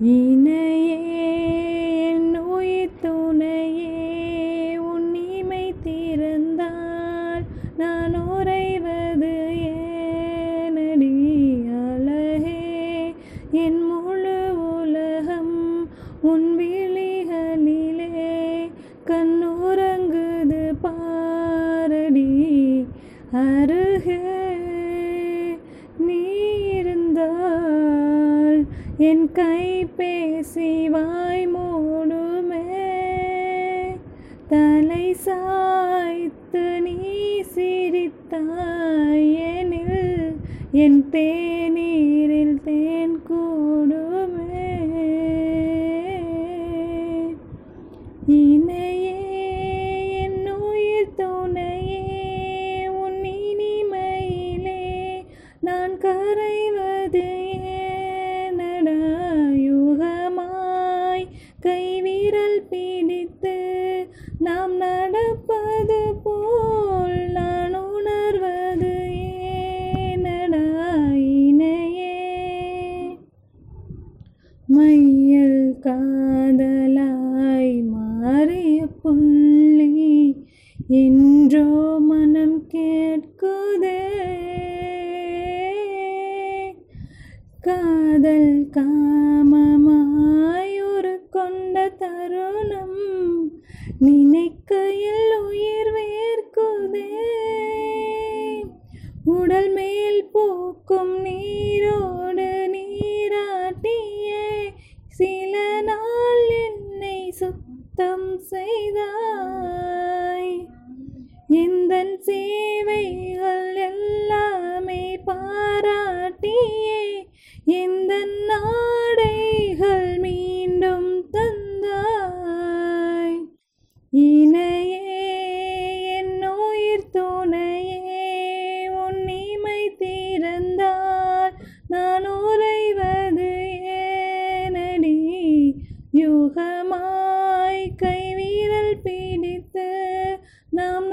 இணையே நோய் துணையே உன்னிமை திறந்தால் நான் உறைவது ஏனடி அழகே. என் முழு உலகம் உன் விழிகளிலே கண்ணுறங்குது பாரடி அருகே என் கைபேசி வாய் மூடுமே. தலை சாய்த்து நீ சிரித்தாயனில் என் தேநீரில் தேன் கூடுமே. இணையே என் உயிர் துணையே உன் இனிமையிலே நான் கரை கைவிரல் பிடித்து நாம் நடப்பது போல் நான் உணர்வது ஏனடாயினையே மையல் காதலாய் மாறிய புள்ளி என்றோ மனம் கேட்குதே? காதல் கா நினைக்கையில் உயிர் வேர்க்குதே. உடல் மேல் போக்கும் நீரோடு நீராட்டியே. சில நாள் என்னை சுத்தம் செய்தாய். எந்த சேவைகள் எல்லாமே பாராட்டியே. எந்த இந்த துணையே உன்னிமை தீர்ந்தால் நான் உறைவது ஏனடி? யுகமாய் கைவிரல் பிடித்து நாம்